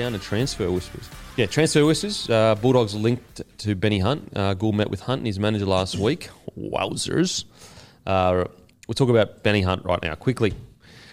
Down to transfer whispers. Yeah, transfer whispers. Uh, Bulldogs linked to Benny Hunt. Uh, Gould met with Hunt and his manager last week. Wowzers. Uh, we'll talk about Benny Hunt right now quickly.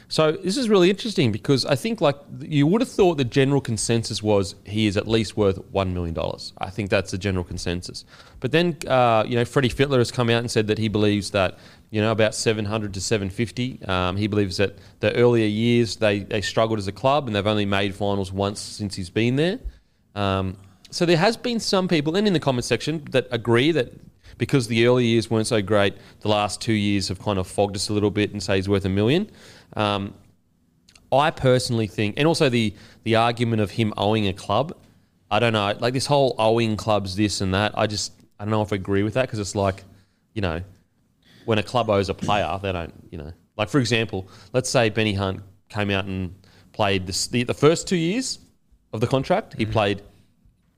So this is really interesting because I think like you would have thought the general consensus was he is at least worth one million dollars. I think that's the general consensus. But then uh, you know Freddie Fittler has come out and said that he believes that you know about seven hundred to seven fifty. Um, he believes that the earlier years they they struggled as a club and they've only made finals once since he's been there. Um, so there has been some people, and in the comment section, that agree that because the early years weren't so great, the last two years have kind of fogged us a little bit and say he's worth a million. Um, I personally think, and also the the argument of him owing a club, I don't know, like this whole owing clubs this and that. I just I don't know if I agree with that because it's like, you know, when a club owes a player, they don't, you know, like for example, let's say Benny Hunt came out and played this, the the first two years of the contract, he played.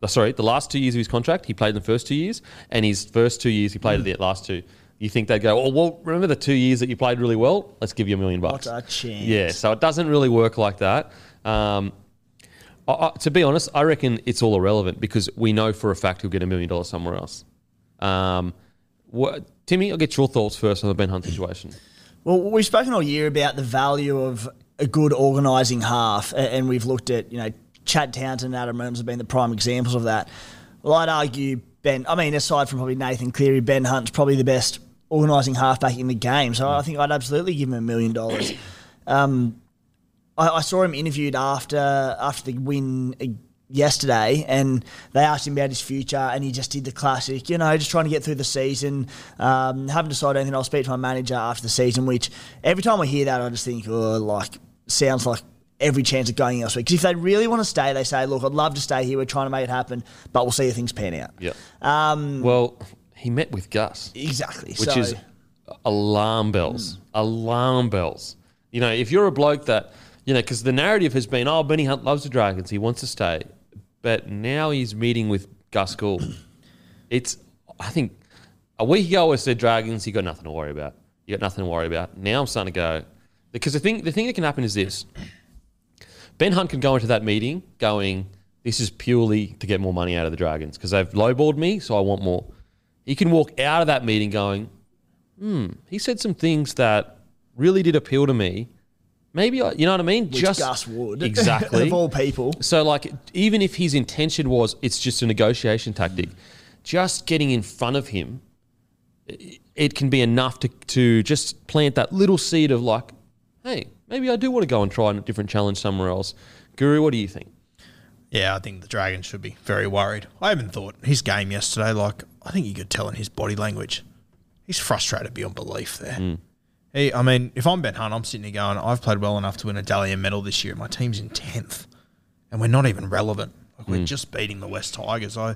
uh, Sorry, the last two years of his contract, he played in the first two years, and his first two years, he played the last two. You think they'd go, oh, well, remember the two years that you played really well? Let's give you a million bucks. What a chance. Yeah, so it doesn't really work like that. Um, I, I, to be honest, I reckon it's all irrelevant because we know for a fact he'll get a million dollars somewhere else. Um, what, Timmy, I'll get your thoughts first on the Ben Hunt situation. Well, we've spoken all year about the value of a good organising half, and we've looked at, you know, Chad Townsend and Adam Reynolds have been the prime examples of that. Well, I'd argue Ben, I mean, aside from probably Nathan Cleary, Ben Hunt's probably the best organising halfback in the game. So I think I'd absolutely give him a million dollars. Um, I, I saw him interviewed after after the win uh, yesterday, and they asked him about his future, and he just did the classic, you know, just trying to get through the season. Um, haven't decided anything. I'll speak to my manager after the season. Which every time I hear that, I just think, oh, like sounds like every chance of going elsewhere. Because if they really want to stay, they say, look, I'd love to stay here. We're trying to make it happen, but we'll see how things pan out. Yeah. Um, Well, he met with Gus. exactly. which so, is alarm bells. Hmm. Alarm bells. You know, if you're a bloke that, you know, because the narrative has been, oh, Benny Hunt loves the Dragons, he wants to stay. But now he's meeting with Gus Gould. It's, I think, a week ago I said Dragons, you got nothing to worry about. You got nothing to worry about. Now I'm starting to go, because the thing, the thing that can happen is this Ben Hunt can go into that meeting going, this is purely to get more money out of the Dragons because they've lowballed me, so I want more. He can walk out of that meeting going, hmm, he said some things that really did appeal to me. Maybe, I, you know what I mean? which Gus would. Exactly. of all people. So, like, even if his intention was it's just a negotiation tactic, just getting in front of him, it can be enough to, to just plant that little seed of, like, hey, maybe I do want to go and try a different challenge somewhere else. Guru, what do you think? Yeah, I think the Dragons should be very worried. I even thought his game yesterday, like, I think you could tell in his body language. He's frustrated beyond belief there. He, I mean, if I'm Ben Hunt, I'm sitting here going, I've played well enough to win a Dally M medal this year. My team's in 10th. and we're not even relevant. Like we're just beating the West Tigers. I,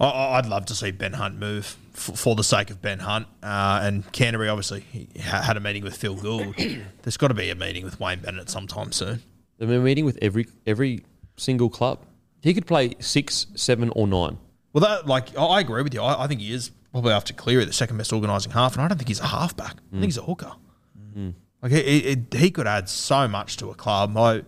I I'd love to see Ben Hunt move f- for the sake of Ben Hunt. Uh, and Canterbury obviously he ha- had a meeting with Phil Gould. There's got to be a meeting with Wayne Bennett sometime soon. They've been meeting with every every single club. He could play six, seven, or nine. Well, that like I I agree with you. I, I think he is probably after Cleary the second best organising half, and I don't think he's a halfback. I think he's a hooker. Like he, he, he could add so much to a club. I,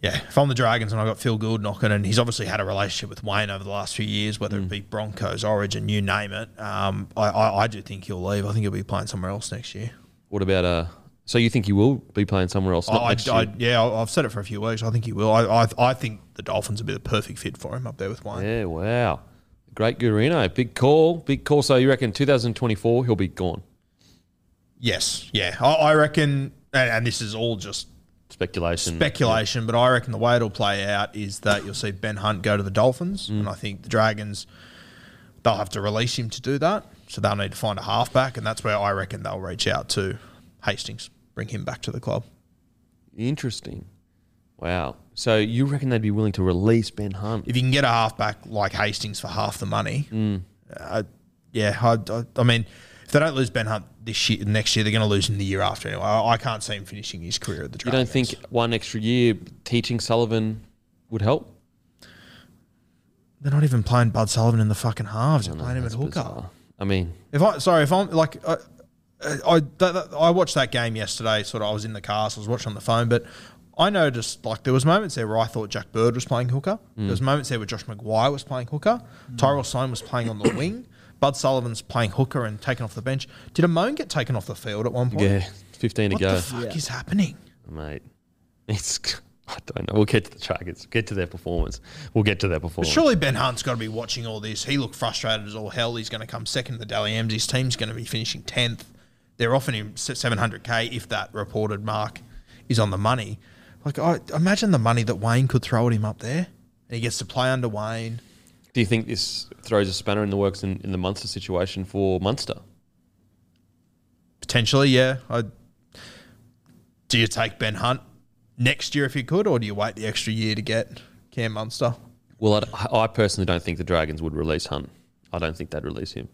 yeah, if I'm the Dragons and I've got Phil Gould knocking, and he's obviously had a relationship with Wayne over the last few years, whether it be Broncos, Origin, you name it. Um, I, I, I do think he'll leave. I think he'll be playing somewhere else next year. What about uh? So you think he will be playing somewhere else? I, next I, year? yeah, I've said it for a few weeks. I think he will. I, I, I think the Dolphins would be the perfect fit for him up there with Wayne. Yeah, wow. Great Gurino. Big call. Big call. So you reckon 2024 he'll be gone? Yes, yeah. I, I reckon, and, and this is all just Speculation. speculation, but I reckon the way it'll play out is that you'll see Ben Hunt go to the Dolphins, Mm. and I think the Dragons they'll have to release him to do that. So they'll need to find a halfback, and that's where I reckon they'll reach out to Hastings, bring him back to the club. Interesting. Wow. So you reckon they'd be willing to release Ben Hunt? If you can get a halfback like Hastings for half the money, Mm. uh, yeah, I, I, I mean, if they don't lose Ben Hunt this year, next year they're going to lose him the year after anyway. I, I can't see him finishing his career at the You don't think one extra year teaching Sullivan would help? they're not even playing Bud Sullivan in the fucking halves? They're No, playing him at hooker. bizarre. I mean, If I sorry, if I'm like I, I that, that- I watched that game yesterday. Sort of, I was in the car, so I was watching on the phone, but I noticed like there was moments there where I thought Jack Bird was playing hooker. Mm. There was moments there where Josh McGuire was playing hooker. Mm. Tyrell Sloan was playing on the wing. Bud Sullivan's playing hooker and taken off the bench. Did Amon get taken off the field at one point? yeah, 15 to What go. the fuck is happening? Mate, it's. I don't know. We'll get to the Dragons. Get to their performance. We'll get to their But performance. surely Ben Hunt's got to be watching all this. He looked frustrated as all hell. He's going to come second to the Dally M's. His team's going to be finishing 10th. They're often in 700k if that reported mark is on the money. Like, I imagine the money that Wayne could throw at him up there. And he gets to play under Wayne. Do you think this throws a spanner in the works in, in the Munster situation for Munster? Potentially, yeah. I, do you take Ben Hunt next year if you could, or do you wait the extra year to get Cam Munster? Well, I, I personally don't think the Dragons would release Hunt. I don't think they'd release him.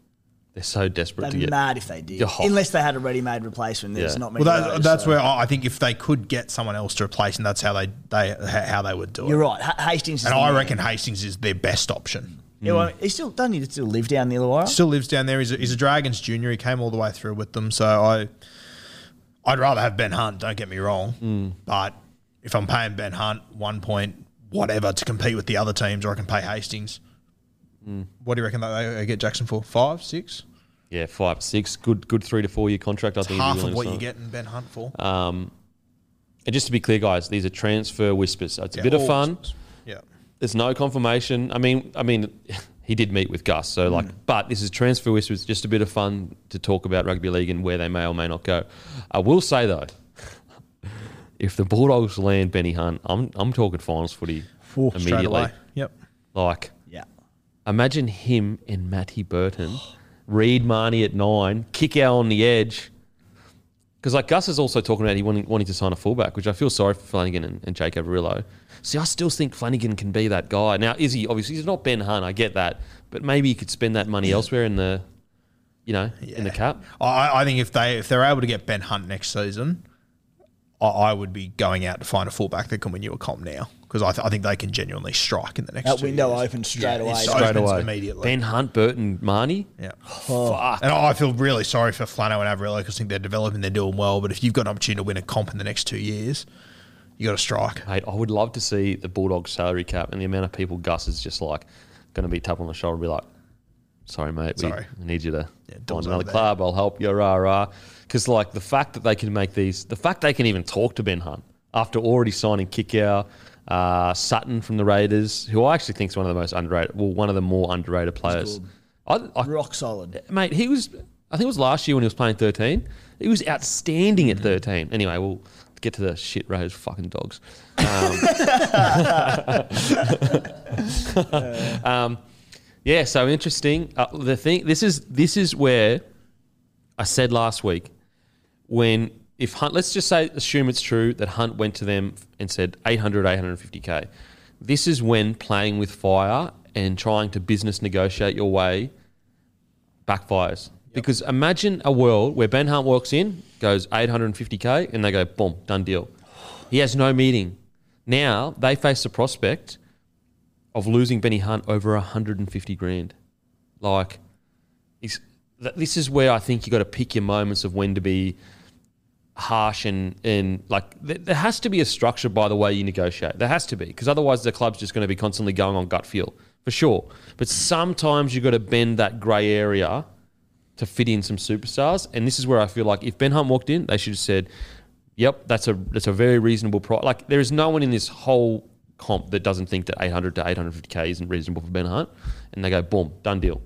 They're so desperate They'd to be get. mad if they did. Unless they had a ready-made replacement. There's Yeah. not many. Well, of that, those, that's so- where I I think if they could get someone else to replace him, that's how they, they how they would do it. You're right. Ha- Hastings. Is And the I man. reckon Hastings is their best option. Yeah, well, he still doesn't he still live down near the wire. Still lives down there. He's a, he's a Dragons junior. He came all the way through with them. So I, I'd rather have Ben Hunt. Don't get me wrong, hmm. but if I'm paying Ben Hunt one point whatever to compete with the other teams, or I can pay Hastings. What do you reckon that they get Jackson for? Five, six? Yeah, five, six. Good, good three to four year contract. I It's think. half of what you're getting Ben Hunt for. Um, and just to be clear, guys, these are transfer whispers. So it's a bit of fun. whispers. Yeah. There's no confirmation. I mean, I mean, he did meet with Gus, so like, but this is transfer whispers. Just a bit of fun to talk about rugby league and where they may or may not go. I will say though, if the Bulldogs land Benny Hunt, I'm I'm talking finals footy Straight immediately. Yep. Like, Yeah. Imagine him and Matty Burton, Reed Mahoney at nine, kick out on the edge. Because like Gus is also talking about he wanting, wanting to sign a fullback, which I feel sorry for Flanagan and, and Jake Averillo. See, I still think Flanagan can be that guy. Now, is he? Obviously, he's not Ben Hunt. I get that, but maybe he could spend that money elsewhere in the, you know, in the cap. I, I think if they if they're able to get Ben Hunt next season, I, I would be going out to find a fullback that can win you a comp now because I, th- I think they can genuinely strike in the next. That two window years. opens straight away. it Straight opens away. immediately. Ben Hunt, Burton, Mahoney. yeah. Fuck. And I feel really sorry for Flano and Averillo because I think they're developing, they're doing well. But if you've got an opportunity to win a comp in the next two years, you got to strike. Mate, I would love to see the Bulldogs salary cap and the amount of people Gus is just like going to be tap on the shoulder and be like, sorry, mate, we, Sorry. we need you to Yeah, find Dom's another club. I'll help you, rah, rah. Because, like, the fact that they can make these, the fact they can even talk to Ben Hunt after already signing Kikau, uh, Sutton from the Raiders, who I actually think is one of the most underrated, well, one of the more underrated players. I, I, Rock solid. mate, he was, I think it was last year when he was playing 13. He was outstanding at 13. Anyway, we'll get to the shit Raiders fucking dogs. Um, um, yeah, so interesting. Uh, the thing, this is this is where I said last week when if Hunt, let's just say, assume it's true that Hunt went to them and said 800, 850k. This is when playing with fire and trying to business negotiate your way backfires. Because imagine a world where Ben Hunt walks in, goes 850k, and they go, boom, done deal. He has no meeting. Now they face the prospect of losing Benny Hunt over 150 grand. Like, this is where I think you've got to pick your moments of when to be harsh and and like th- there has to be a structure by the way you negotiate. There has to be because otherwise the club's just going to be constantly going on gut feel for sure. But sometimes you've got to bend that grey area to fit in some superstars, and this is where I feel like if Ben Hunt walked in, they should have said, "Yep, that's a that's a very reasonable price." Like there is no one in this whole comp that doesn't think that 800 to 850k isn't reasonable for Ben Hunt, and they go, "Boom, done deal."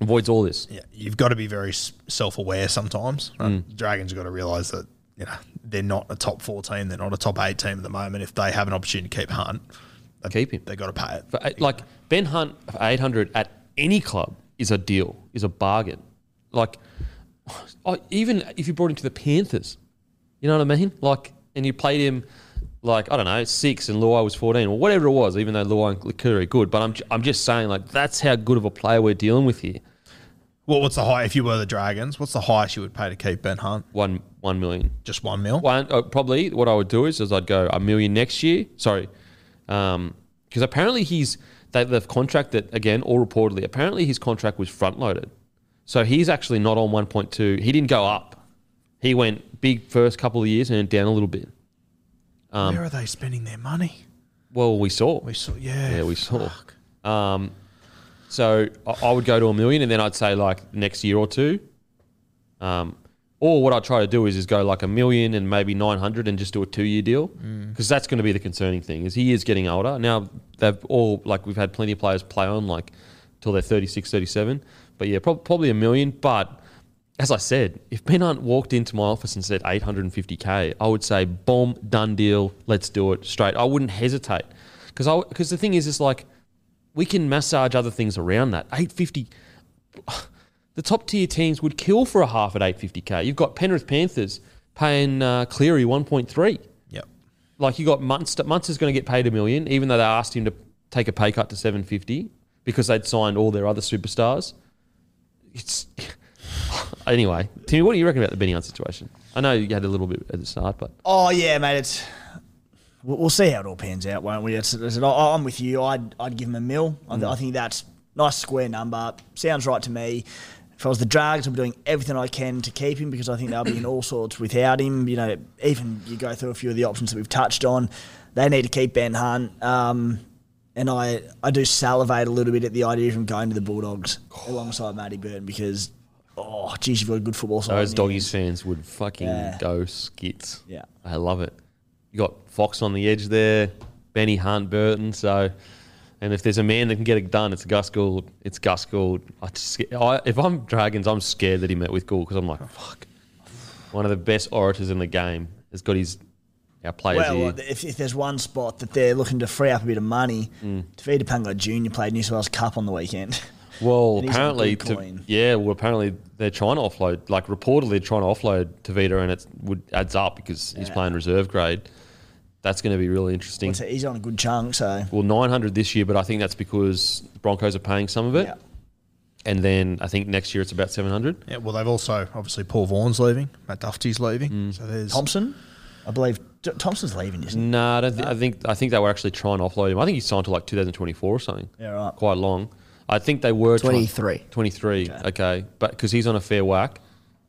Avoids all this. Yeah, you've got to be very self aware sometimes. right? Mm. Dragons have got to realise that you know they're not a top four team. They're not a top eight team at the moment. If they have an opportunity to keep Hunt, they- Keep him. They got to pay it. Eight- like Ben Hunt for 800 at any club is a deal, is a bargain. Like even if you brought him to the Panthers, you know what I mean? Like, and you played him like I don't know six, and Luai was 14 or whatever it was. Even though Luai and Likuri are good, but I'm I'm just saying like that's how good of a player we're dealing with here. Well, what's the high? If you were the Dragons, what's the highest you would pay to keep Ben Hunt? One one million. Just one mil. One, uh, probably what I would do is, is I'd go a million next year. Sorry, because apparently he's they, the contract that again, all reportedly, apparently his contract was front loaded, so he's actually not on one point two. He didn't go up. He went big first couple of years and down a little bit. Um, Where are they spending their money? Well, we saw. We saw. Yeah. Yeah, we saw. Um, so I, I would go to a million, and then I'd say like next year or two. Um, or what I try to do is is go like a million and maybe nine hundred, and just do a two year deal, because that's going to be the concerning thing. Is he is getting older now? They've all like we've had plenty of players play on like till they're 36, 37. But yeah, prob- probably a million. But as I said, if Ben Hunt walked into my office and said 850k, I would say, boom, done deal, let's do it straight. I wouldn't hesitate because I because the thing is, is like we can massage other things around that. 850, the top tier teams would kill for a half at 850k. You've got Penrith Panthers paying uh, Cleary 1.3. Yep. Like you got Munster. Munster's going to get paid a million, even though they asked him to take a pay cut to 750 because they'd signed all their other superstars. It's anyway. Timmy, what do you reckon about the Benny Hunt situation? I know you had a little bit at the start, but Oh yeah, mate. It's we'll, we'll see how it all pans out, won't we? It's, it's, I'm with you. I'd I'd give him a mil. I, th- I think that's nice square number. Sounds right to me. If I was the Drags, I'd be doing everything I can to keep him because I think they'll be in all sorts without him. You know, even you go through a few of the options that we've touched on. They need to keep Ben Hunt. Um, and I, I do salivate a little bit at the idea of him going to the Bulldogs alongside Matty Burton because, oh, geez, you've got a good football side. those doggies fans would fucking Yeah. go skits. Yeah. I love it. You got Fox on the edge there, Benny Hunt, Burton. So, and if there's a man that can get it done, it's Gus Gould. It's Gus Gould. I just, I, if I'm Dragons, I'm scared that he met with Gould because I'm like, fuck. One of the best orators in the game has got his our players Well, here. if, if there's one spot that they're looking to free up a bit of money, Mm. Tevita Pangai Jr. played New South Wales Cup on the weekend. Well, And he's on apparently, to, yeah. Well, apparently they're trying to offload. Like reportedly, they're trying to offload Tevita, and it would adds up because he's playing reserve grade. That's going to be really interesting. What's it- He's on a good chunk, so Well, 900 this year, but I think that's because the Broncos are paying some of it. yeah. And then I think next year it's about 700. Yeah. Well, they've also obviously Paul Vaughan's leaving, Matt Duffy's leaving. Mm. So there's Thompson, I believe Th- Thompson's leaving, isn't he? No, I, don't thi- I think I think they were actually trying to offload him. I think he's signed to like 2024 or something. Yeah, right. Quite long. I think they were trying- 23. 23. Okay, but because he's on a fair whack.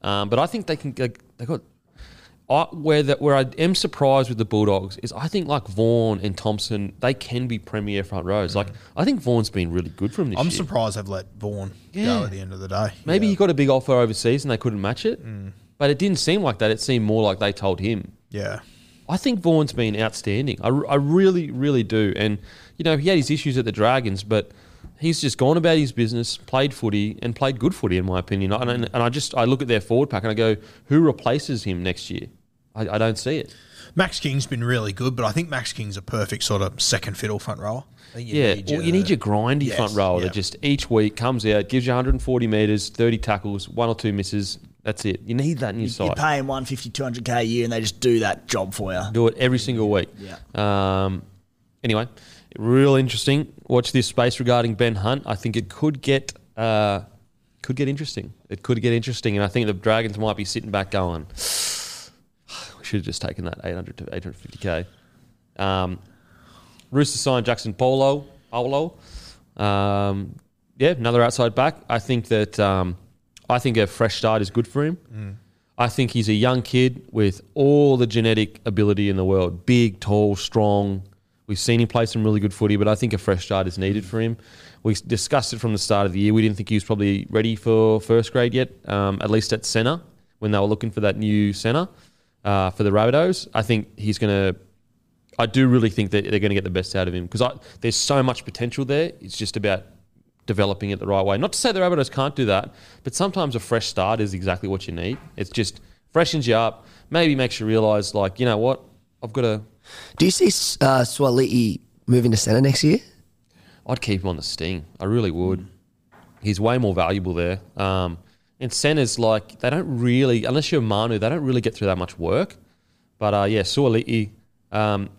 Um, but I think they can. Get, they got. I, where that where I am surprised with the Bulldogs is I think like Vaughan and Thompson they can be premier front rows. Like I think Vaughan's been really good from this I'm year. surprised they've let Vaughan Yeah. go at the end of the day. Maybe Yeah. he got a big offer overseas and they couldn't match it. But it didn't seem like that. It seemed more like they told him. Yeah. I think Vaughan's been outstanding. I, I really, really do. And, you know, he had his issues at the Dragons, but he's just gone about his business, played footy, and played good footy, in my opinion. And, and, and I just, I look at their forward pack and I go, who replaces him next year? I, I don't see it. Max King's been really good, but I think Max King's a perfect sort of second fiddle front rower. You yeah, need well, you need your grindy Yes, front rower yeah. that just each week comes out, gives you 140 metres, 30 tackles, one or two misses, That's it. You need that in your You're side. paying 150, 200k a year, and they just do that job for you. Do it every single week. Yeah. Um, anyway, real interesting. Watch this space regarding Ben Hunt. I think it could get uh, could get interesting. It could get interesting, and I think the Dragons might be sitting back going. We should have just taken that 800 to 850k. Um, Roosters signed Jaxson Paulo. Paulo. Um, yeah, another outside back. I think that um, I think a fresh start is good for him. I think he's a young kid with all the genetic ability in the world. Big, tall, strong. We've seen him play some really good footy, but I think a fresh start is needed for him. We discussed it from the start of the year. We didn't think he was probably ready for first grade yet, um, at least at centre, when they were looking for that new centre uh, for the Rabbitohs. I think he's going to I do really think that they're going to get the best out of him because there's so much potential there. It's just about developing it the right way. Not to say the Rabbitohs can't do that, but sometimes a fresh start is exactly what you need. It's just freshens you up, maybe makes you realise, like, you know what, I've got to. Do you see uh, Swaliti moving to centre next year? I'd keep him on the sting. I really would. He's way more valuable there. Um, and centres, like, they don't really, unless you're Manu, they don't really get through that much work. But uh, yeah, Suoliti, um,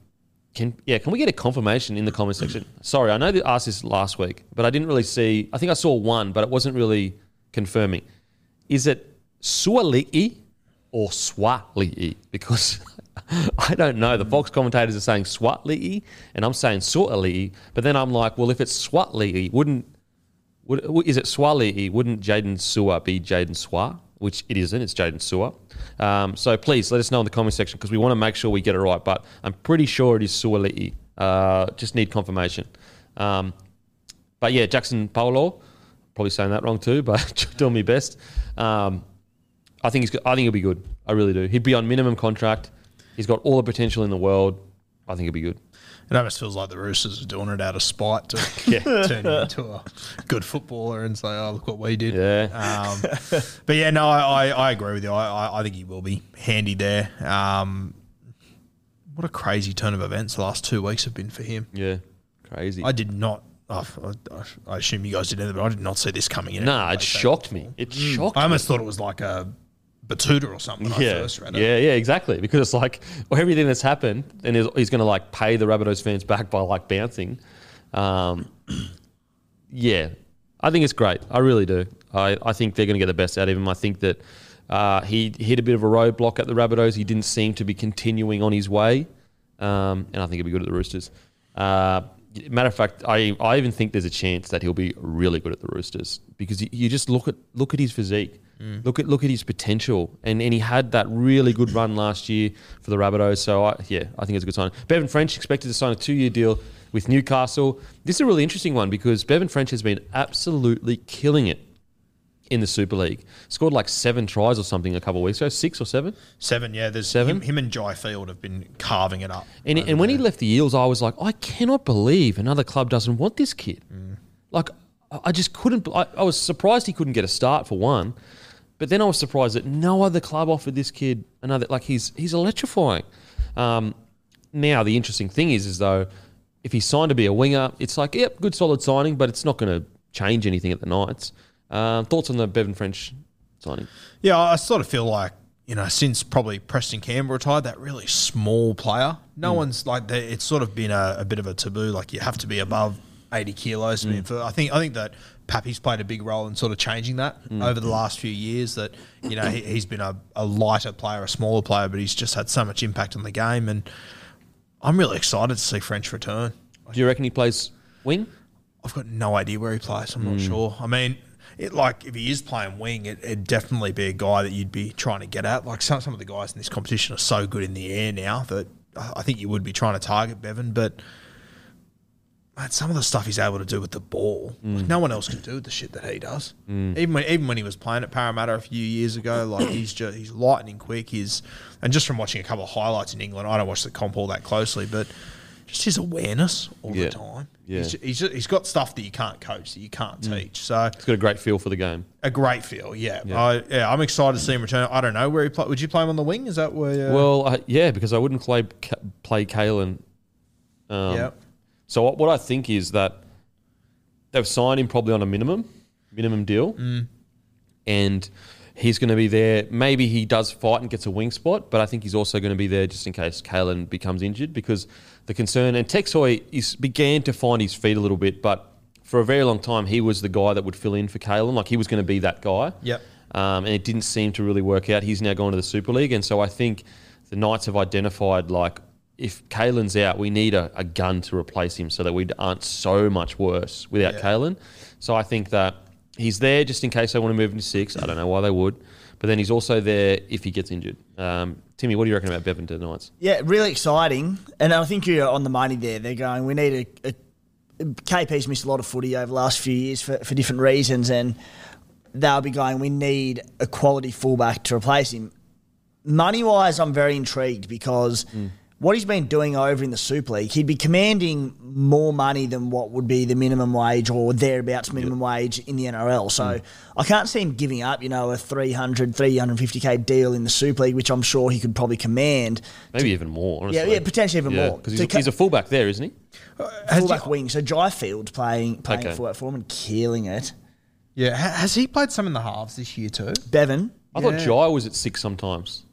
can yeah, can we get a confirmation in the comment section? Sorry, I know they asked this last week, but I didn't really see. I think I saw one, but it wasn't really confirming. Is it Suoliti or Swali'i? Because I don't know. The Fox commentators are saying Swatli'i, and I'm saying Suoli'i. But then I'm like, well, if it's Swatli'i, wouldn't would, is it Swali'i? Wouldn't Jaden Sua be Jaden Swa? Which it isn't. It's Jaden Sua. Um, so please let us know in the comment section because we want to make sure we get it right. But I'm pretty sure it is Suali'i. Uh, just need confirmation. Um, but yeah, Jaxson Paulo, probably saying that wrong too, but doing my best. Um, I think he's. I think he'll be good. I really do. He'd be on minimum contract. He's got all the potential in the world. I think he'll be good. It almost feels like the Roosters are doing it out of spite to turn him into a good footballer and say, "Oh, look what we did." Yeah. Um, but yeah, no, I, I, I agree with you. I, I, I think he will be handy there. Um, what a crazy turn of events the last two weeks have been for him. Yeah, crazy. I did not. I, I assume you guys did either, but I did not see this coming in. nah, it shocked me. It shocked I me. almost thought it was like a Batuta or something when I yeah, first read it. yeah, yeah, exactly. Because it's like well, everything that's happened, and he's, he's going to like pay the Rabbitohs fans back by like bouncing. Um, yeah, I think it's great. I really do. I, I think they're going to get the best out of him. I think that uh, he hit a bit of a roadblock at the Rabbitohs. He didn't seem to be continuing on his way, um, and I think he'll be good at the Roosters. Uh, matter of fact, I, I even think there's a chance that he'll be really good at the Roosters because you, you just look at look at his physique, Mm. look at look at his potential, and, and he had that really good run last year for the Rabbitohs. So I, yeah, I think it's a good sign. Bevan French expected to sign a two year deal with Newcastle. This is a really interesting one because Bevan French has been absolutely killing it in the Super League. Scored like seven tries or something a couple of weeks ago, six or seven. Seven, yeah. There's Seven? Him, him and Jai Field have been carving it up. And, and when he left the Eels, I was like, I cannot believe another club doesn't want this kid. Mm. Like, I I just couldn't. I, I was surprised he couldn't get a start for one, but then I was surprised that no other club offered this kid another. Like, he's he's electrifying. Um, now the interesting thing is, is though, if he's signed to be a winger, it's like, yep, good solid signing, but it's not going to change anything at the Knights. Um, thoughts on the Bevan French signing? Yeah, I sort of feel like you know since probably Preston Campbell retired, that really small player. No one's like it's sort of been a, a bit of a taboo. Like you have to be above eighty kilos. be for I think I think that Pappy's played a big role in sort of changing that mm. over the last few years. That you know he, he's been a, a lighter player, a smaller player, but he's just had so much impact on the game. And I'm really excited to see French return. Do you reckon he plays wing? I've got no idea where he plays. I'm not mm. sure. I mean, it like if he is playing wing, it, it'd definitely be a guy that you'd be trying to get at. Like some some of the guys in this competition are so good in the air now that I think you would be trying to target Bevan. But man, some of the stuff he's able to do with the ball, like, no one else can do the shit that he does. Even when even when he was playing at Parramatta a few years ago, like he's just he's lightning quick. He's and just from watching a couple of highlights in England, I don't watch the comp all that closely, but just his awareness all Yeah. the time. Yeah. He's, he's, he's got stuff that you can't coach, that you can't teach. So He's got a great feel for the game. a great feel, yeah. Yeah. I, yeah, I'm excited to see him return. I don't know where he play. Would you play him on the wing? Is that where? Uh, Well, uh, yeah, because I wouldn't play play Kalyn. Um, yeah, So what, what I think is that they've signed him probably on a minimum minimum deal, Mm. and he's going to be there. Maybe he does fight and gets a wing spot, but I think he's also going to be there just in case Kalyn becomes injured because the concern and Tex Hoy is began to find his feet a little bit, but for a very long time he was the guy that would fill in for Kalyn. Like he was going to be that guy. Yep. Um, and it didn't seem to really work out. He's now gone to the Super League, and so I think the Knights have identified like if Kalyn's out, we need a, a gun to replace him so that we aren't so much worse without Yeah. Kalyn. So I think that he's there just in case they want to move him to six. I don't know why they would, but then he's also there if he gets injured. Um, Timmy, what do you reckon about Bevan to the Knights? Yeah, really exciting. And I think you're on the money there. They're going, we need a, a KP's missed a lot of footy over the last few years for, for different reasons, and they'll be going, we need a quality fullback to replace him. Money wise, I'm very intrigued because what he's been doing over in the Super League, he'd be commanding more money than what would be the minimum wage or thereabouts minimum wage in the NRL. So mm. I can't see him giving up, you know, a 300, 350k deal in the Super League, which I'm sure he could probably command. Maybe even more. Honestly. Yeah, yeah, potentially even more. because he's, he's a fullback there, isn't he? Uh, fullback wing. So Jai Field playing playing Okay. fullback for him and killing it. Yeah, has he played some in the halves this year too? Bevan, I thought Jai was at six sometimes.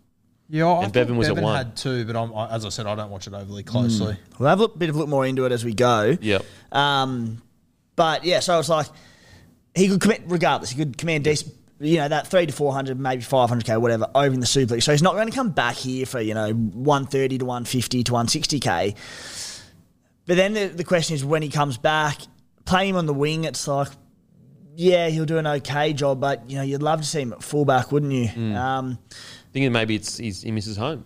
Yeah, I And thought Bevan was at Bevan one. had two, but I'm, I, as I said, I don't watch it overly closely. we'll have a bit of a look more into it as we go. Yep. Um, but yeah, so it's like he could commit regardless. He could command decent, you know, that three to four hundred, maybe five hundred k, whatever, over in the Super League. So he's not going to come back here for you know one thirty to one fifty to one sixty k. But then the, the question is when he comes back, play him on the wing. It's like, yeah, he'll do an okay job, but you know, you'd love to see him at fullback, wouldn't you? Um, Thinking maybe it's he's, he misses home.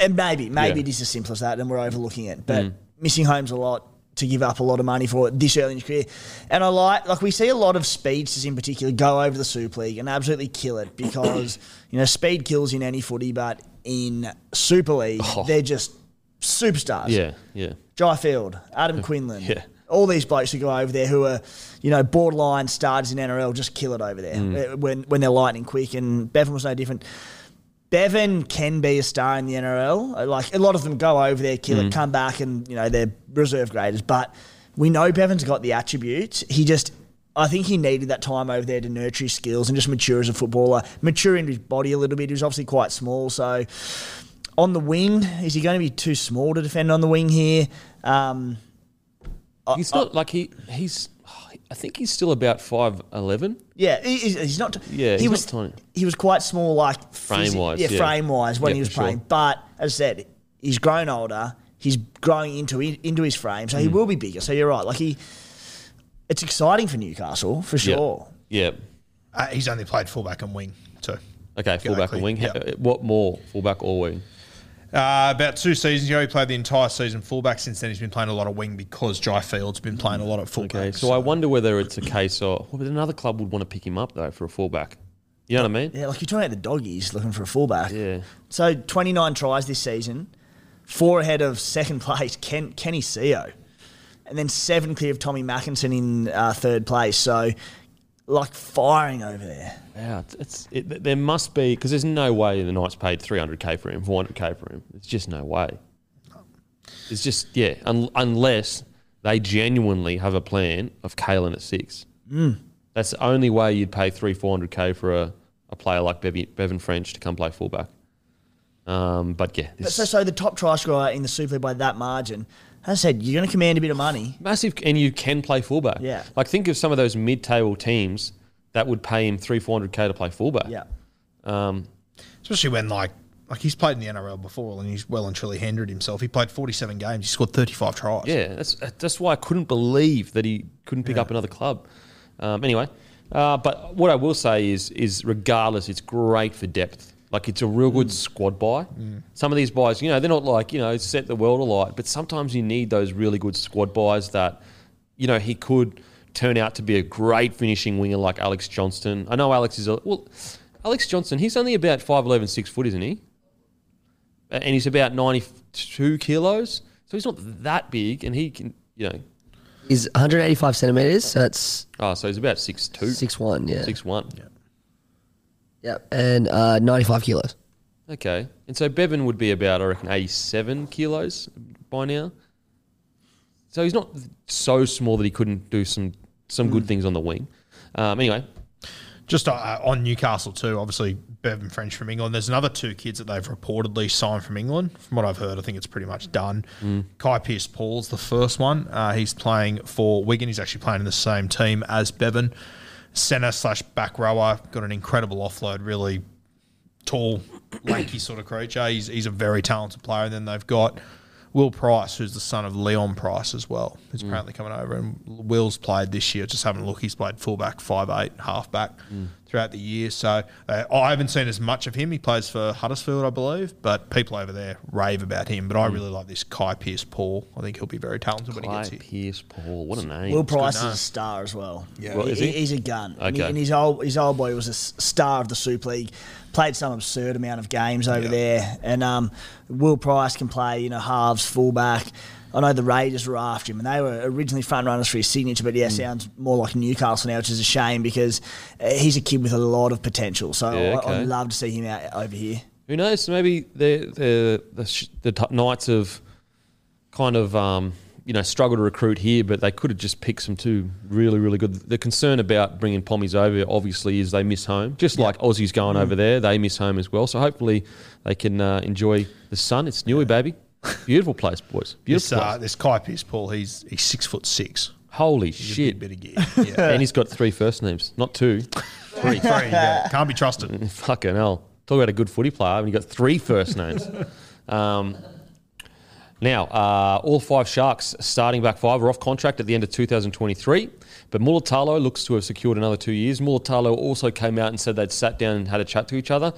And maybe, maybe Yeah. it is as simple as that, and we're overlooking it. But missing home's a lot to give up a lot of money for this early in your career. And I like, like we see a lot of speedsters in particular go over the Super League and absolutely kill it because you know speed kills in any footy, but in Super League they're just superstars. Yeah, yeah. Jai Field, Adam Quinlan. Yeah. All these blokes who go over there who are, you know, borderline stars in NRL just kill it over there Mm. uh, when when they're lightning quick. And Bevan was no different. Bevan can be a star in the NRL. Uh, Like a lot of them go over there, kill Mm. it, come back, and you know they're reserve graders. But we know Bevan's got the attributes. He just, I think he needed that time over there to nurture his skills and just mature as a footballer, mature in his body a little bit. He was obviously quite small, so on the wing, is he going to be too small to defend on the wing here? Um, He's not like he he's. I think he's still about five eleven. Yeah, he- he's, he's not. Yeah, he was not tiny. He was quite small, like Frame-wise, Yeah, yeah. frame wise when Yeah, he was for sure. playing. But as I said, he's grown older. He's growing into into his frame, so he Mm. will be bigger. So you're right. Like he, it's exciting for Newcastle for sure. Yeah. Uh, he's only played fullback and wing too. Okay, fullback and wing. Yeah. What more, fullback or wing? Uh, about two seasons ago, he played the entire season fullback. Since then, he's been playing a lot of wing because Jai Field's been playing a lot of fullback. Okay, so I wonder whether it's a case of well, another club would want to pick him up though for a fullback. You know what I mean? Yeah, like you're talking about the doggies looking for a fullback. Yeah. So 29 tries this season, four ahead of second place Ken, Kenny Sio, and then seven clear of Tommy Makinson in uh, third place. So, like firing over there. Yeah, it's, it's it, there must be because there's no way the Knights paid 300k for him, 400k for him. It's just no way. It's just yeah, un, unless they genuinely have a plan of Kalyn at six. Mm. That's the only way you'd pay three, 400k for a, a player like Bevan, Bevan French to come play fullback. Um, but yeah, But so, so the top try scorer in the Super League by that margin, as I said, you're going to command a bit of money. massive, and you can play fullback. Yeah. like think of some of those mid-table teams that would pay him three, 400k to play fullback. Yeah. Um, especially when like like he's played in the NRL before and he's well and truly hindered himself. He played 47 games. He scored 35 tries. Yeah, that's that's why I couldn't believe that he couldn't pick up another club. Um, anyway, uh, but what I will say is is regardless, it's great for depth. Like it's a real good squad buy. Some of these buys, you know, they're not like you know set the world alight, but sometimes you need those really good squad buys that, you know, he could turn out to be a great finishing winger like Alex Johnston. I know Alex is a well, Alex Johnston. He's only about 5'11", 6 foot, isn't he? and he's about 92 kilos. So he's not that big, and he can, you know, He's 185 centimeters, so that's oh, so he's about six two, six one, yeah, six one, yeah. 6'1". Yep. And uh, 95 kilos. Okay. And so Bevan would be about, I reckon, 87 kilos by now. So he's not so small that he couldn't do some some Hmm. good things on the wing. Um, anyway, Just uh, on Newcastle too, obviously Bevan French from England. There's another two kids that they've reportedly signed from England. From what I've heard, I think it's pretty much done. Kai Pearce Paul's the first one. Uh, he's playing for Wigan. He's actually playing in the same team as Bevan. Centre slash back rower. Got an incredible offload. Really tall, lanky sort of creature. He's, he's a very talented player. And then they've got Will Pryce, who's the son of Leon Pryce as well, who's mm. apparently coming over. And Will's played this year. Just having a look, he's played fullback, five eight, halfback mm. throughout the year. So uh, I haven't seen as much of him. He plays for Huddersfield, I believe, but people over there rave about him. But I mm. really like this Kai Pearce Paul. I think he'll be very talented when he gets here. Pearce Paul. What a name. Will Pryce is name. a star as well. Yeah, Well, is he? he's a gun. And, he- Okay. and his old his old boy was a star of the Super League. Played some absurd amount of games over there, and um, Will Pryce can play, you know, halves, fullback. I know the Raiders were after him, and they were originally front runners for his signature, but yeah, Hmm. sounds more like Newcastle now, which is a shame because uh, he's a kid with a lot of potential. So Yeah, I, okay. I'd love to see him out over here. Who knows? Maybe the the the, the t- Knights have kind of um, you know struggle to recruit here, but they could have just picked some two really really good. The concern about bringing Pommies over obviously is they miss home, just like Aussies going over there. They miss home as well. So hopefully they can uh, enjoy the sun. It's Newey, baby. Beautiful place, boys. This, Beautiful uh, place. this Kai Pearce Paul, he's he's six foot six. Holy He's shit! big bit of gear. Yeah. and he's got three first names, not two. Three, three, yeah. Can't be trusted. Fucking hell. Talk about a good footy player when you got three first names. um, now, uh, all five Sharks starting back five are off contract at the end of 2023, but Mulitalo looks to have secured another two years. Mulitalo also came out and said they'd sat down and had a chat to each other,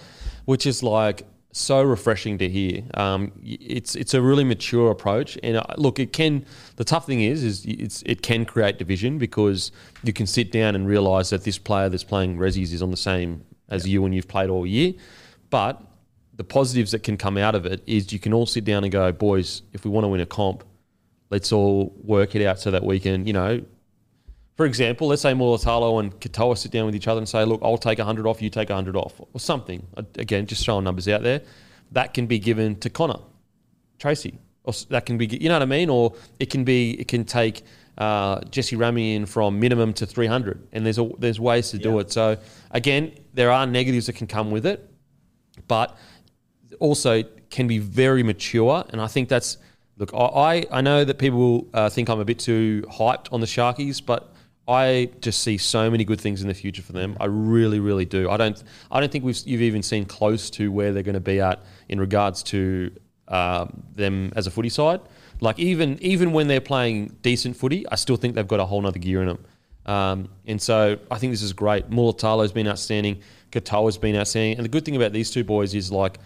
which is like so refreshing to hear. Um, it's it's a really mature approach, and uh, look, it can. The tough thing is, is it's it can create division because you can sit down and realise that this player that's playing Rezzies is on the same as you and you've played all year, but the positives that can come out of it is you can all sit down and go, boys, if we want to win a comp, let's all work it out so that we can, you know, for example, let's say Mulitalo and Katoa sit down with each other and say, look, I'll take 100 off, you take 100 off, or something. Again, just throwing numbers out there. That can be given to Connor, Tracey, or that can be, you know what I mean? Or it can be, it can take uh, Jesse Ramy in from minimum to 300, and there's a, there's ways to do it. So again, there are negatives that can come with it, but also can be very mature. And I think that's look. I I, know that people uh, think I'm a bit too hyped on the Sharkies, but I just see so many good things in the future for them. I really, really do. I don't. I don't think we've you've even seen close to where they're going to be at in regards to um, them as a footy side. Like even even when they're playing decent footy, I still think they've got a whole nother gear in them. Um, and so I think this is great. Mulitalo's been outstanding. Katoa's been outstanding. And the good thing about these two boys is like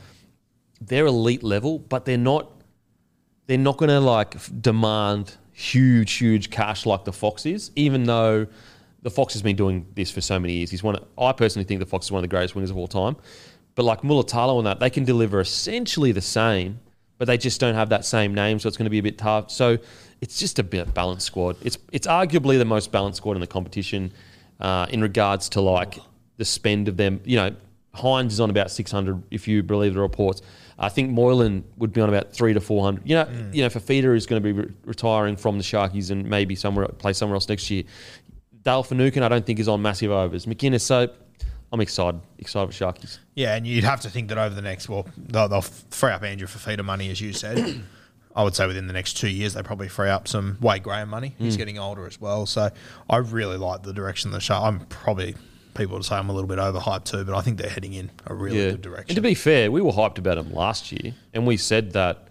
they're elite level, but they're not they're not going to like demand huge, huge cash like the Fox is, even though the Fox has been doing this for so many years. He's one. Of, I personally think the Fox is one of the greatest winners of all time. But like Mulitalo and that, they can deliver essentially the same, but they just don't have that same name, so it's going to be a bit tough. So it's just a bit balanced squad. It's it's arguably the most balanced squad in the competition uh, in regards to like the spend of them. You know, Hynes is on about six hundred if you believe the reports. I think Moylan would be on about three to four hundred. You know, you know, Fifita is going to be re- retiring from the Sharkies and maybe somewhere play somewhere else next year. Dale Finucane, I don't think is on massive overs. McInnes, so I'm excited, excited for Sharkies. Yeah, and you'd have to think that over the next, well, they'll, they'll free up Andrew Fifita money, as you said. I would say within the next two years, they probably free up some Wade Graham money. Mm. He's getting older as well. So I really like the direction of the show. I'm probably, people to say I'm a little bit overhyped too, but I think they're heading in a really good direction. And to be fair, we were hyped about them last year, and we said that,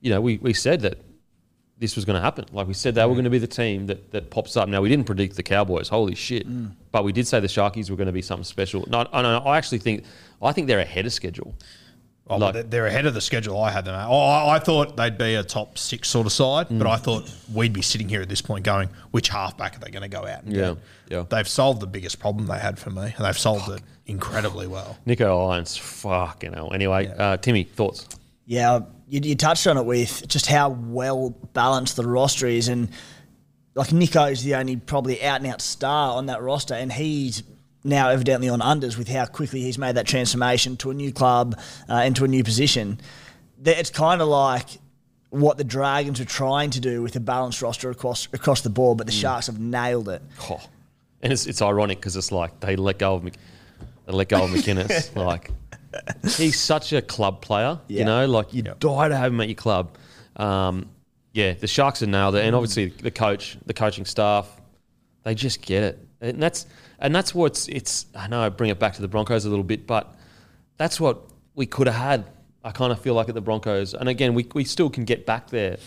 you know, we, we said that this was going to happen. Like we said, they were going to be the team that, that pops up. Now we didn't predict the Cowboys. Holy shit! Mm. But we did say the Sharkies were going to be something special. No, I, I actually think I think they're ahead of schedule. Oh, Like- they're ahead of the schedule I had them at. Oh, I I thought they'd be a top six sort of side, Mm. but I thought we'd be sitting here at this point going, which halfback are they going to go out and Yeah, get? yeah. They've solved the biggest problem they had for me, and they've solved it incredibly well. Nicho Hynes, fucking hell. Anyway, uh, Timmy, thoughts? Yeah, you, you touched on it with just how well balanced the roster is, and like Nico's the only probably out and out star on that roster, and he's now evidently on unders with how quickly he's made that transformation to a new club uh, and to a new position. That It's kind of like what the Dragons are trying to do with a balanced roster across across the board, but the Sharks have nailed it. Oh, and it's, it's ironic because it's like they let go of Mc, they let go of McInnes. like he's such a club player, Yeah. you know. Like you die to have him at your club. Um, yeah, the Sharks have nailed it, and obviously the coach, the coaching staff, they just get it, and that's and that's what's it's. I know I bring it back to the Broncos a little bit, but that's what we could have had. I kind of feel like at the Broncos, and again, we we still can get back there.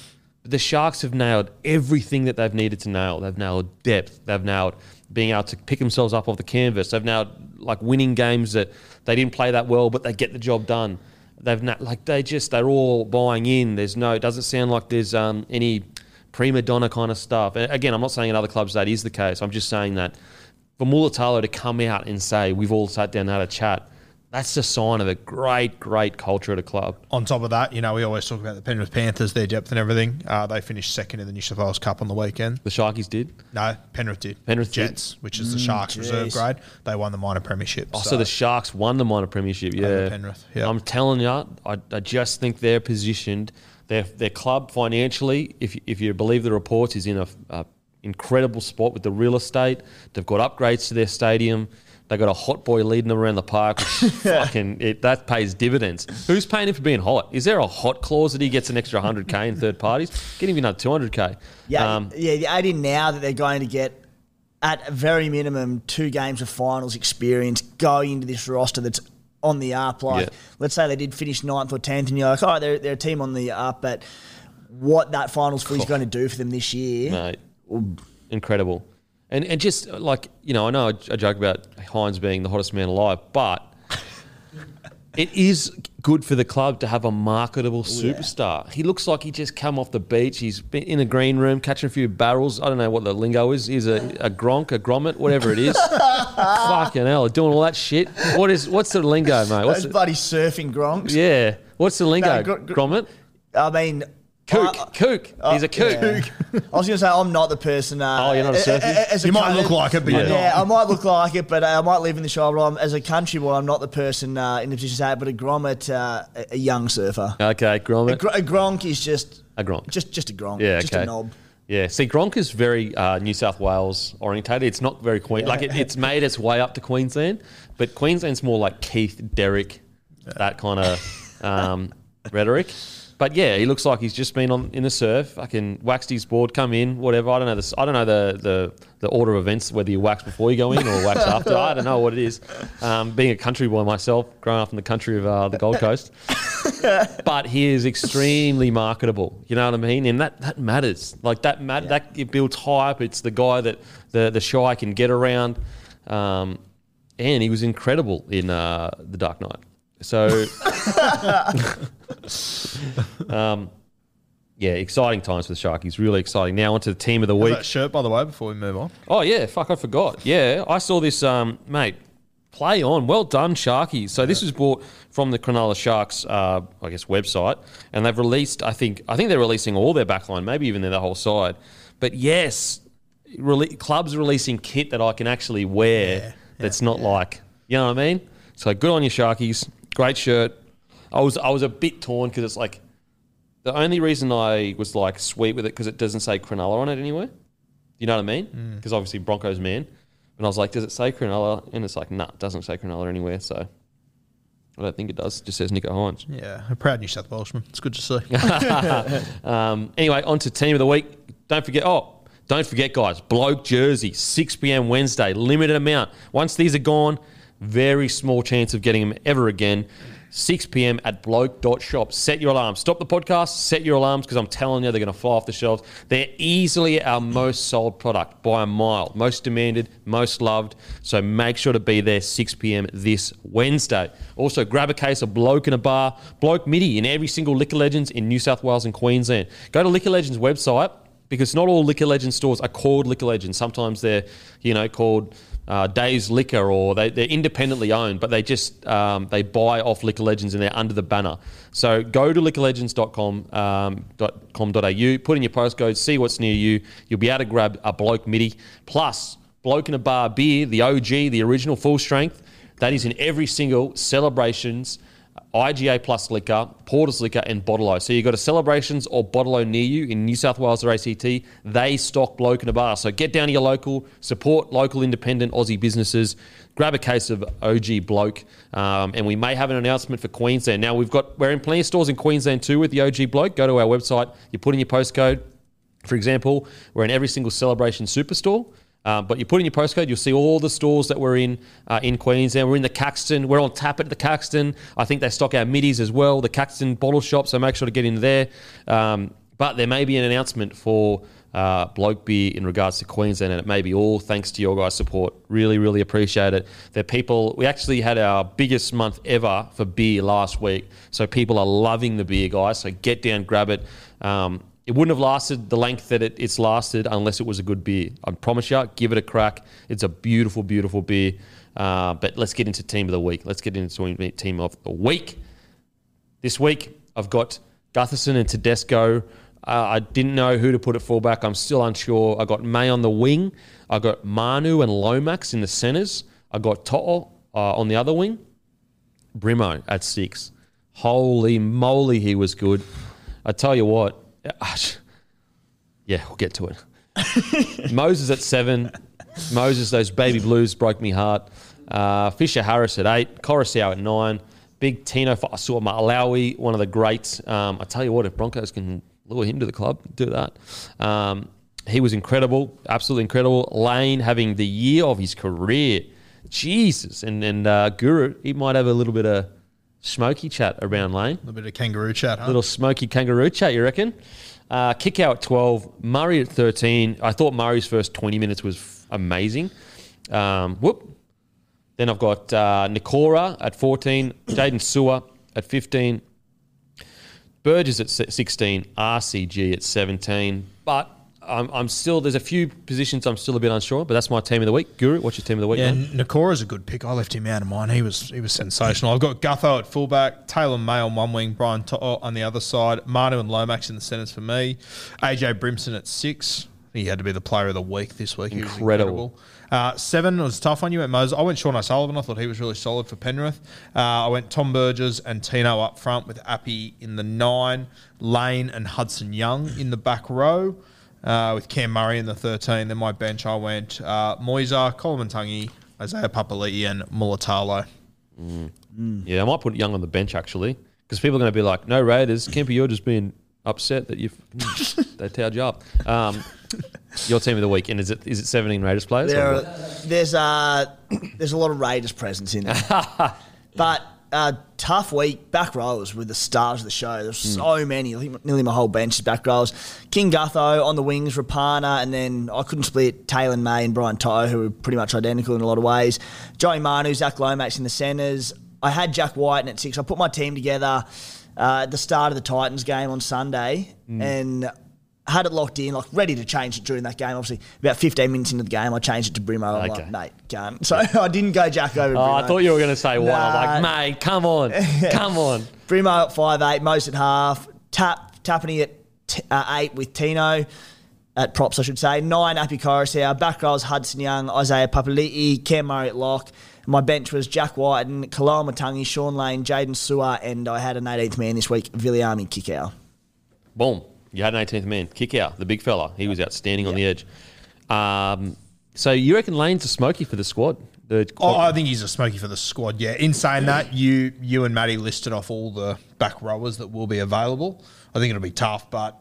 But the Sharks have nailed everything that they've needed to nail. They've nailed depth. They've nailed being able to pick themselves up off the canvas. They've nailed like winning games that they didn't play that well, but they get the job done. They've na- like they just they're all buying in. There's no. It doesn't sound like there's um, any prima donna kind of stuff. And again, I'm not saying in other clubs that is the case. I'm just saying that for Mulitalo to come out and say we've all sat down and had a chat, that's a sign of a great, great culture at a club. On top of that, you know, we always talk about the Penrith Panthers, their depth and everything. Uh, they finished second in the New South Wales Cup on the weekend. The Sharkies did. No, Penrith did. Penrith did? Jets, which is the Sharks reserve grade. They won the minor premiership. Oh, so, the Sharks won the minor premiership. Yeah, Penrith, yeah. I'm telling you, I, I just think they're positioned. Their their club financially, if you- if you believe the reports, is in a, a incredible spot with the real estate. They've got upgrades to their stadium. They got a hot boy leading them around the park. Which fucking it, that pays dividends. Who's paying him for being hot? Is there a hot clause that he gets an extra 100k in third parties? Get him another 200k. Yeah, Um, yeah. The add in now that they're going to get at a very minimum two games of finals experience going into this roster that's on the up. Like, Yeah. let's say they did finish ninth or tenth, and you're like, all right, they're, they're a team on the up, but what that finals footy is going to do for them this year? mate. Incredible. And and just uh, like, you know, I know I, joke about Hynes being the hottest man alive, but it is good for the club to have a marketable superstar. He looks like he just come off the beach. He's been in a green room catching a few barrels. I don't know what the lingo is. He's a, a gronk, a grommet, whatever it is. Fucking hell, doing all that shit. What is what's the lingo, mate? What's Those bloody surfing gronks. yeah. What's the lingo? No, gr- gr- grommet? I mean, Kook. I- kook. He's a kook. Yeah. I was going to say I'm not the person. Uh, Oh, you're not a a- surfer? a- as a You might coun- look like it, but yeah. you're not. I might look like it, but uh, I might live in the shoulder. I'm, as a country boy, I'm not the person uh, in the position to say it, but a grommet, uh, a- a young surfer. Okay, A, grommet. gr- a gronk is just A gronk. just just a gronk. Yeah, just okay. a knob. Yeah, see, Gronk is very uh, New South Wales orientated. It's not very Queen. Like it, it's made its way up to Queensland, but Queensland's more like Keith, Derek, that kind of um, rhetoric. But yeah, he looks like he's just been on in the surf. Fucking waxed his board, come in, whatever. I don't know this. I don't know the, the the order of events, whether you wax before you go in or wax after. I don't know what it is. Um, being a country boy myself, growing up in the country of uh, the Gold Coast, but he is extremely marketable. You know what I mean? And that, that matters. Like that mat- that it builds hype. It's the guy that the the shy can get around. Um, and he was incredible in uh, the Dark Knight. So, um, yeah, exciting times for the Sharkies. Really exciting. Now onto the team of the How's week. that shirt, by the way, before we move on. Oh yeah, fuck, I forgot. Yeah, I saw this, um, mate. Play on, well done, Sharkies. So this was bought from the Cronulla Sharks, uh, I guess, website, and they've released. I think, I think they're releasing all their backline, maybe even their whole side. But yes, rele- clubs releasing kit that I can actually wear. that's not like, you know what I mean. So good on you, Sharkies. Great shirt. I was, I was a bit torn because it's like the only reason I was like sweet with it because it doesn't say Cronulla on it anywhere. You know what I mean? Because obviously Broncos man. And I was like, does it say Cronulla? And it's like, nah, it doesn't say Cronulla anywhere. So I don't think it does. It just says Nicho Hynes. Yeah, a proud New South Welshman. It's good to see. Um, anyway, on to team of the week. Don't forget, oh, don't forget, guys, bloke jersey, 6 p.m. Wednesday, limited amount. Once these are gone, very small chance of getting them ever again. 6 p.m. at bloke.shop. Set your alarms. Stop the podcast, set your alarms because I'm telling you, they're going to fly off the shelves. They're easily our most sold product by a mile. Most demanded, most loved. So make sure to be there 6 p.m. this Wednesday. Also, grab a case of Bloke in a Bar, Bloke MIDI in every single Liquor Legends in New South Wales and Queensland. Go to Liquor Legends website because not all Liquor Legends stores are called Liquor Legends. Sometimes they're, you know, called uh, Dave's Liquor or they, they're independently owned, but they just um, they buy off Liquor Legends and they're under the banner. So go to liquorlegends.com um, put in your postcode, see what's near you. You'll be able to grab a bloke MIDI plus bloke in a bar beer, the OG, the original full strength. That is in every single celebrations IGA Plus Liquor, Porter's Liquor, and Bottle So you've got a Celebrations or Bottle near you in New South Wales or ACT. They stock bloke in a bar. So get down to your local, support local independent Aussie businesses, grab a case of OG bloke, um, and we may have an announcement for Queensland. Now we've got we're in plenty of stores in Queensland too with the OG bloke. Go to our website, you put in your postcode. For example, we're in every single Celebration Superstore. Um, but you put in your postcode, you'll see all the stores that we're in uh, in Queensland. We're in the Caxton. We're on tap at the Caxton. I think they stock our middies as well, the Caxton bottle shop. So make sure to get in there. Um, but there may be an announcement for uh, Bloke Beer in regards to Queensland, and it may be all thanks to your guys' support. Really, really appreciate it. The people, we actually had our biggest month ever for beer last week. So people are loving the beer, guys. So get down, grab it. Um, it wouldn't have lasted the length that it, it's lasted unless it was a good beer. I promise you, give it a crack. It's a beautiful, beautiful beer. Uh, but let's get into team of the week. Let's get into team of the week. This week, I've got Gutherson and Tedesco. Uh, I didn't know who to put at fullback. I'm still unsure. I got May on the wing. I got Manu and Lomax in the centres. I got To'o uh, on the other wing. Brimo at six. Holy moly, he was good. I tell you what, yeah, we'll get to it. Moses at seven. Moses, those baby blues broke me heart. Uh, Fisher Harris at eight. Koroisau at nine. Big Tino Fa'asuamaleaui, one of the greats. Um, I tell you what, if Broncos can lure him to the club, do that. Um, he was incredible, absolutely incredible. Lane having the year of his career. Jesus. And, and uh, Guru, he might have a little bit of smoky chat around Lane. A little bit of kangaroo chat, huh? Little smoky kangaroo chat, you reckon? Uh, Kikau at 12, Murray at 13. I thought Murray's first 20 minutes was f- amazing. Um, whoop. Then I've got uh, Nikora at 14, Jaydn Su'A at 15, Burgess at 16, RCG at 17. But I'm, I'm still there's a few positions I'm still a bit unsure, but that's my team of the week. Guru, what's your team of the week? Yeah? Nikora's a good pick. I left him out of mine. He was he was sensational. I've got Gutho at fullback, Taylor May on one wing, Brian To'o on the other side, Manu and Lomax in the centres for me, AJ Brimson at six. He had to be the player of the week this week. He was Incredible. incredible. Uh, seven was a tough one. You went Moses. I went Sean O'Sullivan. I thought he was really solid for Penrith. Uh, I went Tom Burgess and Tino up front with Api in the nine, Lane and Hudson Young in the back row uh, with Cam Murray in the 13. Then my bench, I went uh, Moisa, Koloamatangi, Isaiah Papali'i, and Mulitalo. Yeah, I might put Young on the bench actually, because people are going to be like, "No Raiders, Kemper, you're just being upset that you've they towed you up." Um, your team of the week, and is it is it 17 Raiders players? There, are, there's uh, there's a lot of Raiders presence in there, but uh, tough week. Back rowers with the stars of the show. There's so many. I think nearly my whole bench is back rowers. King Gutho on the wings, Rapana, and then I couldn't split Taylor May and Brian To'o, who were pretty much identical in a lot of ways. Joey Manu, Zach Lomax in the centres. I had Jack White in at six. I put my team together uh, at the start of the Titans game on Sunday, and had it locked in, like ready to change it during that game. Obviously, about 15 minutes into the game, I changed it to Brimo. I'm Okay. like, mate, can't. So I didn't go Jack over Oh, Brimo. I thought you were going to say one. I'm like, mate, come on, come on. Brimo at five eight, most at half. Tap Tapine at t- uh, eight with Tino at props, I should say. Nine Api Koroisau. Back rows Hudson Young, Isaiah Papali'i, Cam Murray at lock. My bench was Jack White and Kalal Matangi, Shaun Lane, Jaydn Su'A, and I had an 18th man this week, Viliami Kikau. Boom. You had an 18th man. Kikau, the big fella. He was outstanding on the edge. Um, so you reckon Lane's a smoky for the squad? The Oh, I think he's a smoky for the squad. Yeah. In saying that, you you and Matty listed off all the back rowers that will be available. I think it'll be tough, but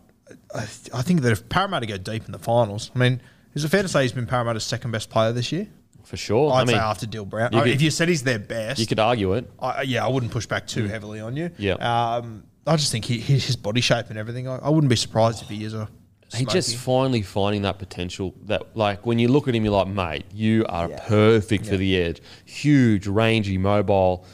I, I think that if Parramatta go deep in the finals, I mean, is it fair to say he's been Parramatta's second best player this year? for sure. I'd I mean, say after Dill Brown. you I- could- if you said he's their best, you could argue it. I, yeah, I wouldn't push back too heavily on you. Yeah. Um, I just think he, he, his body shape and everything. I, I wouldn't be surprised if he is a. He just finally finding that potential that, like, when you look at him, you're like, mate, you are Yeah. perfect for the edge. Huge, rangy, mobile.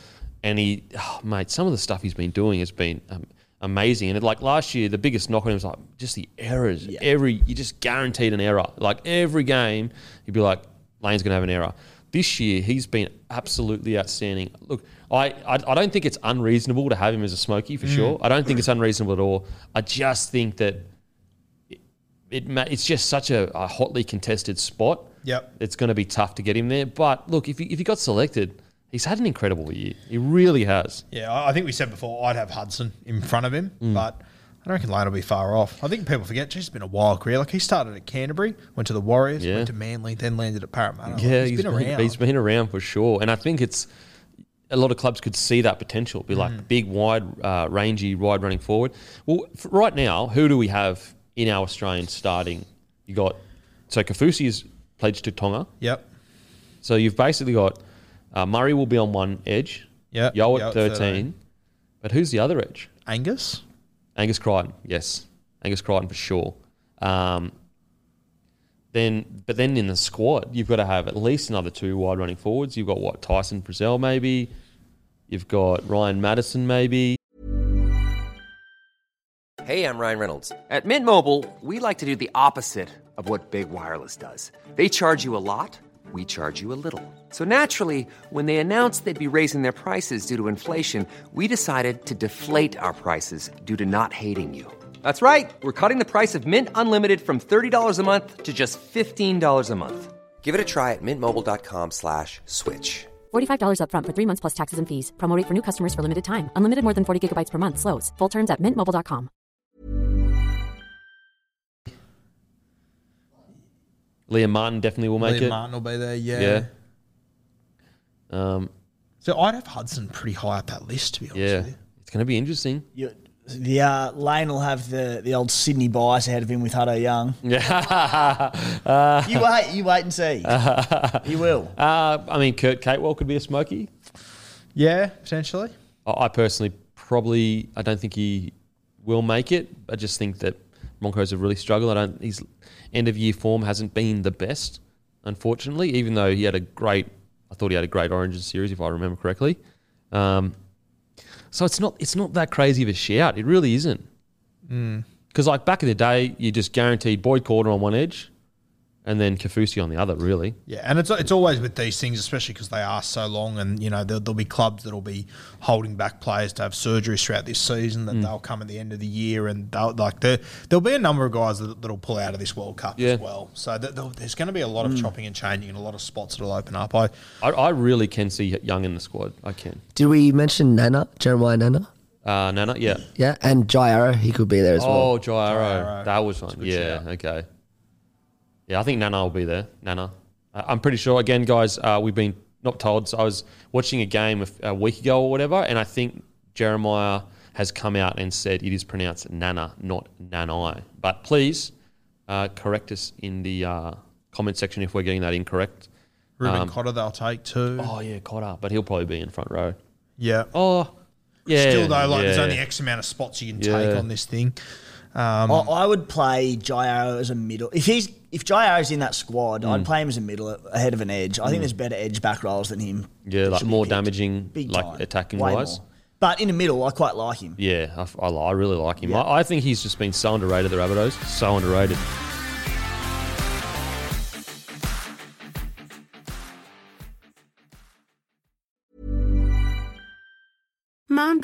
And he, oh, mate, some of the stuff he's been doing has been um, amazing. And it, like last year, the biggest knock on him was like just the errors. Every, you just guaranteed an error. Like every game, you'd be like, Lane's going to have an error. This year, he's been absolutely outstanding. Look, I, I, I don't think it's unreasonable to have him as a smoky for sure. I don't think it's unreasonable at all. I just think that it ma- it's just such a, a hotly contested spot. Yep. It's going to be tough to get him there. But look, if he, if he got selected, He's had an incredible year. He really has. Yeah, I think we said before I'd have Hudson in front of him, Mm. but I don't reckon Lane will be far off. I think people forget he's been a wild career. Like he started at Canterbury, went to the Warriors, Yeah. went to Manly, then landed at Parramatta. Like, Yeah, he's been around. He's been around for sure, and I think it's a lot of clubs could see that potential. Be Mm. like big, wide, uh, rangy, wide running forward. Well, f- right now, who do we have in our Australian starting? You got so Kaufusi is pledged to Tonga. Yep. So you've basically got uh, Murray will be on one edge. Yep, Yeo at Yeo at 13. 13. But who's the other edge? Angus. Angus Crichton, yes, Angus Crichton for sure. Um, then, but then in the squad, you've got to have at least another two wide running forwards. You've got what Tyson Frizell maybe. You've got Ryan Matterson maybe. Hey, I'm Ryan Reynolds. At Mint Mobile, we like to do the opposite of what Big Wireless does. They charge you a lot, we charge you a little. So naturally, when they announced they'd be raising their prices due to inflation, we decided to deflate our prices due to not hating you. That's right. We're cutting the price of Mint Unlimited from $30 a month to just $15 a month. Give it a try at mintmobile.com slash switch. $45 upfront for three months plus taxes and fees. Promo rate for new customers for limited time. Unlimited more than 40 gigabytes per month. Slows. Full terms at mintmobile.com. Liam Martin definitely will make it. Liam it. Martin will be there. Yeah. Yeah. Um, So I'd have Hudson pretty high up that list, to be honest yeah, with you. it's going to be interesting. You, the uh, Lane will have the, the old Sydney bias ahead of him with Hutto Young. Yeah. You wait, you wait and see. you will. uh, I mean, Kurt Capewell could be a smoky. Yeah, potentially. I I personally probably I don't think he will make it. I just think that Broncos have really struggled. I don't his end of year form hasn't been the best, unfortunately. Even though he had a great, I thought he had a great Origin series if I remember correctly. Um, so it's not it's not that crazy of a shout. It really isn't. Mm. Because like back in the day, you just guaranteed Boyd Cordner on one edge, and then Kaufusi on the other. Really. Yeah, and it's it's always with these things, especially because they are so long, and you know there'll, there'll be clubs that'll be holding back players to have surgeries throughout this season that they'll come at the end of the year, and they'll like there there'll be a number of guys that, that'll pull out of this World Cup Yeah. as well. So th- there's going to be a lot of chopping and changing, and a lot of spots that'll open up. I I, I really can see Young in the squad. I can. Did we mention Nana, Jeremiah Nana? Uh, Nana, yeah. Yeah, and Jai Arrow, he could be there as Oh, well. Oh, Arrow. Arrow. That was fun. That's a good Yeah, shout. okay. Yeah, I think Nana will be there. Nana. Uh, I'm pretty sure, again, guys, uh, we've been not told. So I was watching a game a, a week ago or whatever, and I think Jeremiah has come out and said it is pronounced Nana, not Nanai. But please uh, correct us in the uh, comment section if we're getting that incorrect. Reuben Um, Cotter they'll take too. Oh, yeah, Cotter. But he'll probably be in front row. yeah. Oh, yeah. Still though, like there's only X amount of spots you can Yeah. take on this thing. Um, I, I would play Jairo as a middle. If he's if Jai Arrow's in that squad, Mm. I'd play him as a middle ahead of an edge. I think there's better edge back roles than him. Yeah, that like should be more picked. damaging, Big like time. attacking Way wise. more. But in the middle, I quite like him. Yeah, I, I, I really like him. Yeah. I, I think he's just been so underrated, the Rabbitohs. So underrated.